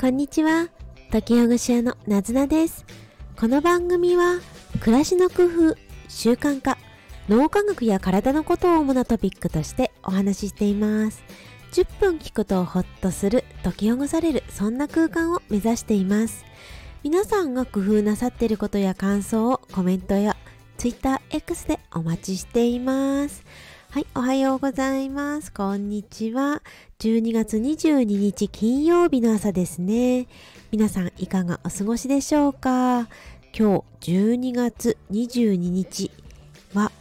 こんにちは。時ほぐし屋のなずなです。この番組は、暮らしの工夫、習慣化、脳科学や体のことを主なトピックとしてお話ししています。10分聞くとほっとする、解きほぐされる、そんな空間を目指しています。皆さんが工夫なさっていることや感想をコメントや TwitterX でお待ちしています。はい、おはようございます。こんにちは。12月22日金曜日の朝ですね。皆さんいかがお過ごしでしょうか？今日12月22日は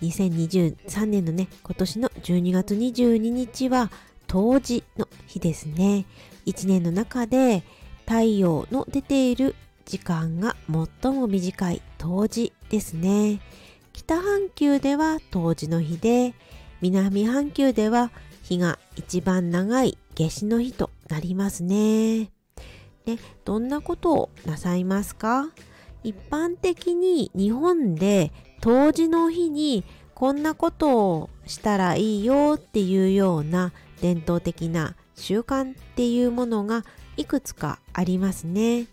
2023年のね、今年の12月22日は冬至の日ですね。1年の中で太陽の出ている時間が最も短い冬至ですね。北半球では冬至の日で、南半球では日が一番長い夏至の日となりますね。ね、どんなことをなさいますか？一般的に日本で冬至の日にこんなことをしたらいいよっていうような伝統的な習慣っていうものがいくつかありますね。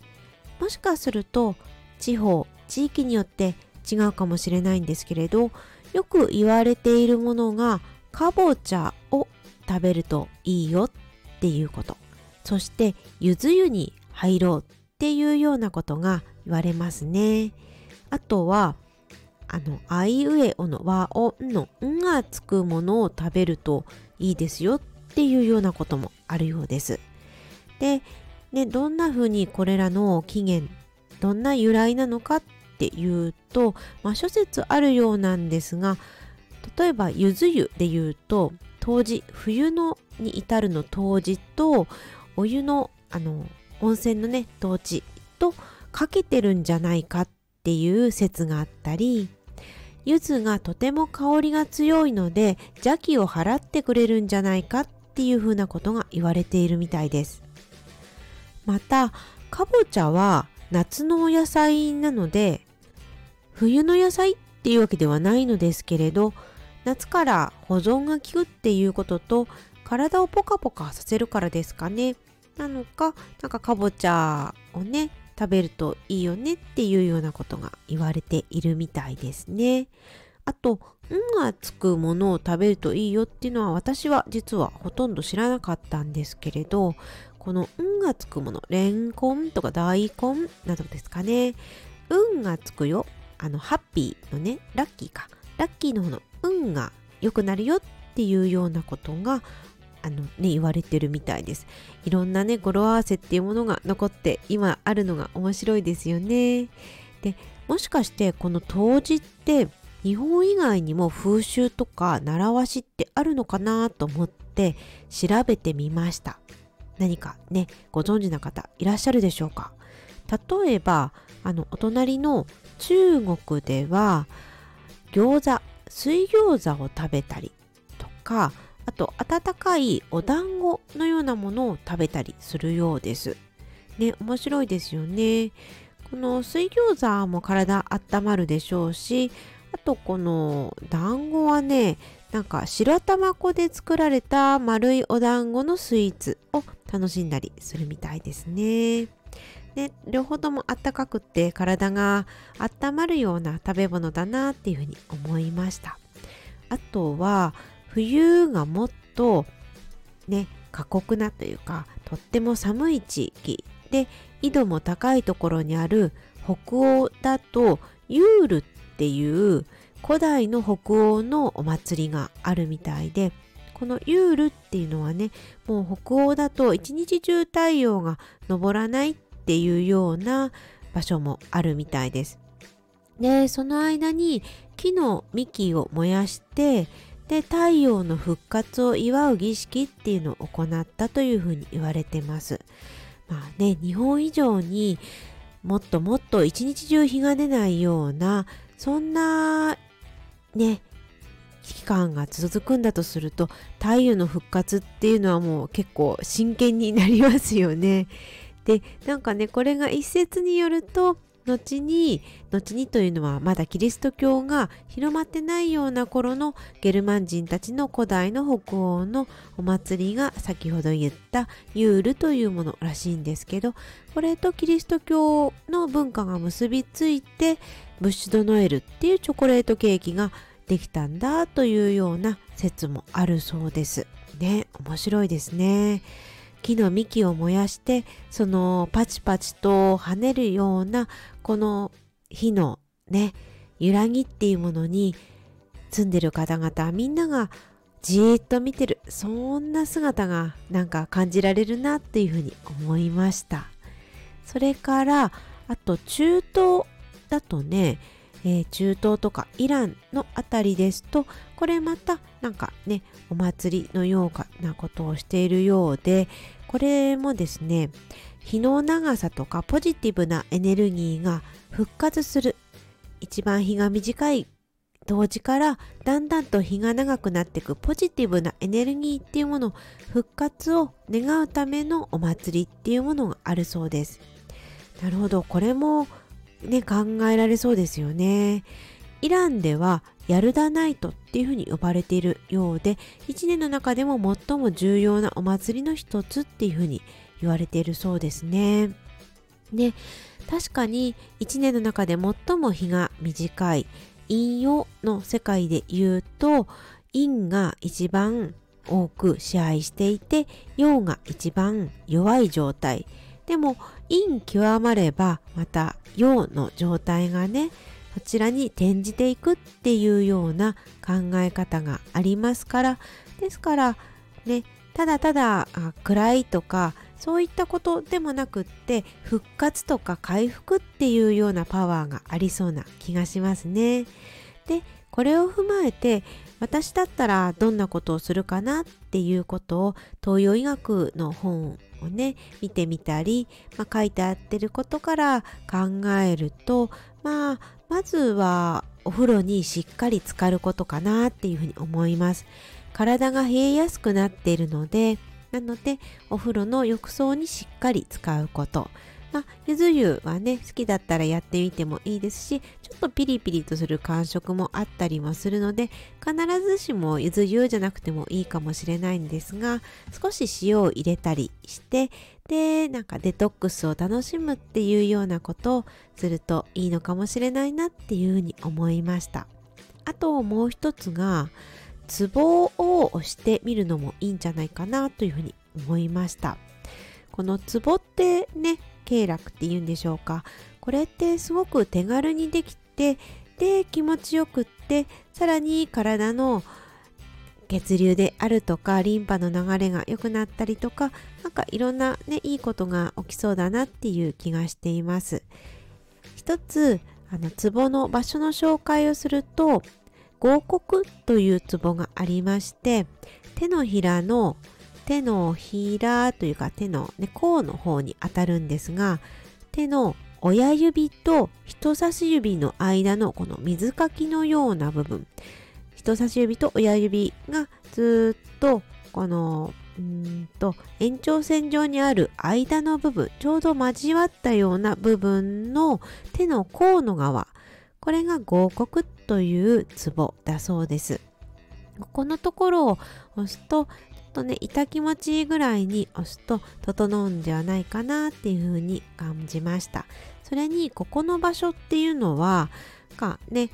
もしかすると地方、地域によって違うかもしれないんですけれどよく言われているものがかぼちゃを食べるといいよっていうこと。そしてゆず湯に入ろうっていうようなことが言われますね。あとはあのあいうえおの和音の「ん」がつくものを食べるといいですよっていうようなこともあるようです。で、ね、どんな風にこれらの起源どんな由来なのかっっていうと、まあ、諸説あるようなんですが例えばゆず湯で言うと冬至冬のに至るの冬至とお湯のあの温泉のね冬至とかけてるんじゃないかっていう説があったり柚子がとても香りが強いので邪気を払ってくれるんじゃないかっていうふうなことが言われているみたいです。またかぼちゃは夏のお野菜なので冬の野菜っていうわけではないのですけれど夏から保存が効くっていうことと体をポカポカさせるからですかね。なのかなんかかぼちゃをね食べるといいよねっていうようなことが言われているみたいですね。あと「ん」がつくものを食べるといいよっていうのは私は実はほとんど知らなかったんですけれどこの「ん」がつくものレンコンとか大根などですかね「運がつくよ。あの、ハッピーのね、ラッキーか。ラッキーの方の運が良くなるよっていうようなことが、あのね、言われてるみたいです。いろんなね、語呂合わせっていうものが残って今あるのが面白いですよね。で、もしかしてこの冬至って日本以外にも風習とか習わしってあるのかなと思って調べてみました。何かね、ご存知な方いらっしゃるでしょうか？例えば、あの、お隣の中国では餃子水餃子を食べたりとかあと温かいお団子のようなものを食べたりするようですね面白いですよねこの水餃子も体温まるでしょうしあとこの団子はねなんか白玉粉で作られた丸いお団子のスイーツを楽しんだりするみたいですね。ね、両方ともあったかくって体が温まるような食べ物だなっていうふうに思いました。あとは冬がもっとね過酷なというかとっても寒い地域。で緯度も高いところにある北欧だとユールっていう古代の北欧のお祭りがあるみたいでこのユールっていうのはねもう北欧だと一日中太陽が昇らないっていうような場所もあるみたいです。でその間に木の幹を燃やしてで太陽の復活を祝う儀式っていうのを行ったというふうに言われてます。まあね日本以上にもっともっと一日中日が出ないようなそんなね期間が続くんだとすると太陽の復活っていうのはもう結構真剣になりますよね。でなんかねこれが一説によると後に後にというのはまだキリスト教が広まってないような頃のゲルマン人たちの古代の北欧のお祭りが先ほど言ったユールというものらしいんですけどこれとキリスト教の文化が結びついてブッシュドノエルっていうチョコレートケーキができたんだというような説もあるそうです。ね面白いですね。木の幹を燃やしてそのパチパチと跳ねるようなこの火のね揺らぎっていうものに住んでる方々みんながじーっと見てるそんな姿がなんか感じられるなっていうふうに思いました。それからあと中東だとねえー、中東とかイランのあたりですとこれまたなんかねお祭りのようなことをしているようでこれもですね日の長さとかポジティブなエネルギーが復活する一番日が短い同時からだんだんと日が長くなっていくポジティブなエネルギーっていうもの復活を願うためのお祭りっていうものがあるそうです。なるほど。これもね、考えられそうですよね。イランではヤルダナイトっていうふうに呼ばれているようで1年の中でも最も重要なお祭りの一つっていうふうに言われているそうですね。で確かに1年の中で最も日が短い陰陽の世界で言うと陰が一番多く支配していて陽が一番弱い状態でも陰極まればまた陽の状態がねそちらに転じていくっていうような考え方がありますからですからねただただ暗いとかそういったことでもなくって復活とか回復っていうようなパワーがありそうな気がしますね。でこれを踏まえて私だったらどんなことをするかなっていうことを東洋医学の本をね見てみたり、まあ、書いてあってることから考えるとまあまずはお風呂にしっかり浸かることかなっていうふうに思います。体が冷えやすくなっているのでなのでお風呂の浴槽にしっかり使うこと。まあ、ゆず湯はね、好きだったらやってみてもいいですし、ちょっとピリピリとする感触もあったりもするので、必ずしもゆず湯じゃなくてもいいかもしれないんですが、少し塩を入れたりして、で、なんかデトックスを楽しむっていうようなことをするといいのかもしれないなっていうふうに思いました。あともう一つが、ツボを押してみるのもいいんじゃないかなというふうに思いました。このツボってね経絡っていうんでしょうか。これってすごく手軽にできてで気持ちよくってさらに体の血流であるとかリンパの流れが良くなったりとか何かいろんなねいいことが起きそうだなっていう気がしています。一つあのツボの場所の紹介をすると合谷というツボがありまして手のひらの手のひらというか手の、ね、甲の方に当たるんですが手の親指と人差し指の間のこの水かきのような部分。人差し指と親指がずっとこのうんと延長線上にある間の部分ちょうど交わったような部分の手の甲の側。これが合谷というツボだそうです。ここのところを押すととね痛気持ちいいぐらいに押すと整うんではないかなっていう風に感じました。それにここの場所っていうのはかね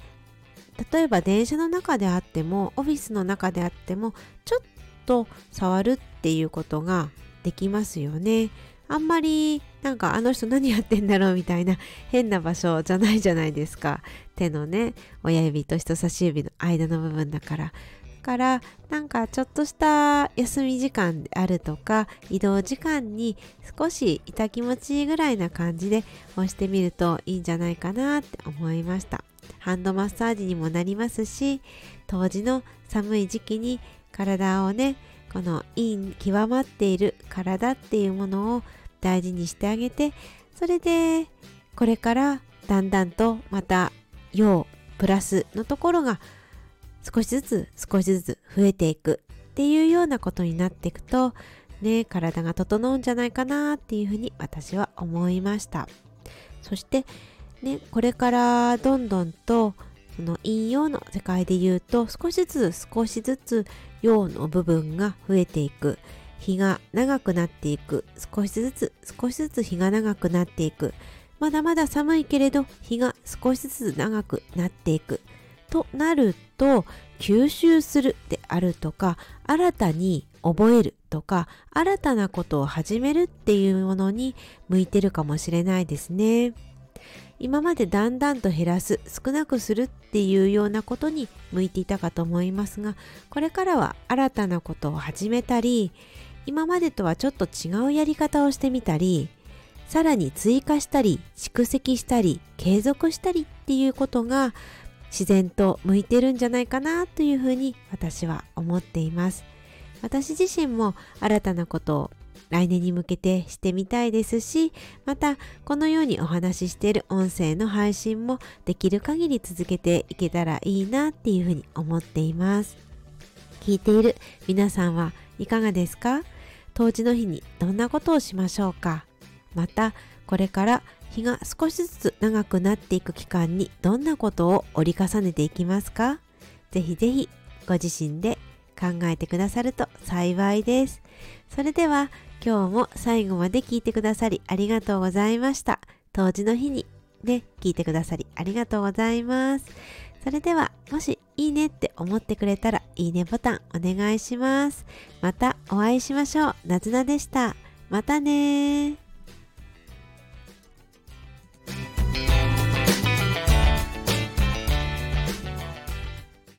例えば電車の中であってもオフィスの中であってもちょっと触るっていうことができますよね。あんまりなんかあの人何やってんだろうみたいな変な場所じゃないじゃないですか。手のね親指と人差し指の間の部分だから。からなんかちょっとした休み時間であるとか移動時間に少し痛気持ちいいぐらいな感じで押してみるといいんじゃないかなって思いました。ハンドマッサージにもなりますし当時の寒い時期に体をねこの陰極まっている体っていうものを大事にしてあげてそれでこれからだんだんとまた陽プラスのところが少しずつ少しずつ増えていくっていうようなことになっていくとね体が整うんじゃないかなっていうふうに私は思いました。そしてね、これからどんどんとその陰陽の世界で言うと少しずつ少しずつ陽の部分が増えていく。日が長くなっていく。少しずつ少しずつ日が長くなっていく。まだまだ寒いけれど日が少しずつ長くなっていく。となると吸収するであるとか新たに覚えるとか新たなことを始めるっていうものに向いてるかもしれないですね。今までだんだんと減らす少なくするっていうようなことに向いていたかと思いますがこれからは新たなことを始めたり今までとはちょっと違うやり方をしてみたりさらに追加したり蓄積したり継続したりっていうことが自然と向いてるんじゃないかなというふうに私は思っています。私自身も新たなことを来年に向けてしてみたいですしまたこのようにお話ししている音声の配信もできる限り続けていけたらいいなっていうふうに思っています。聞いている皆さんはいかがですか？当時の日にどんなことをしましょうか？またこれから日が少しずつ長くなっていく期間にどんなことを折り重ねていきますか？ぜひぜひご自身で考えてくださると幸いです。それでは今日も最後まで聞いてくださりありがとうございました。当時の日にね、聞いてくださりありがとうございます。それでは、もしいいねって思ってくれたら、いいねボタンお願いします。またお会いしましょう。なずなでした。またね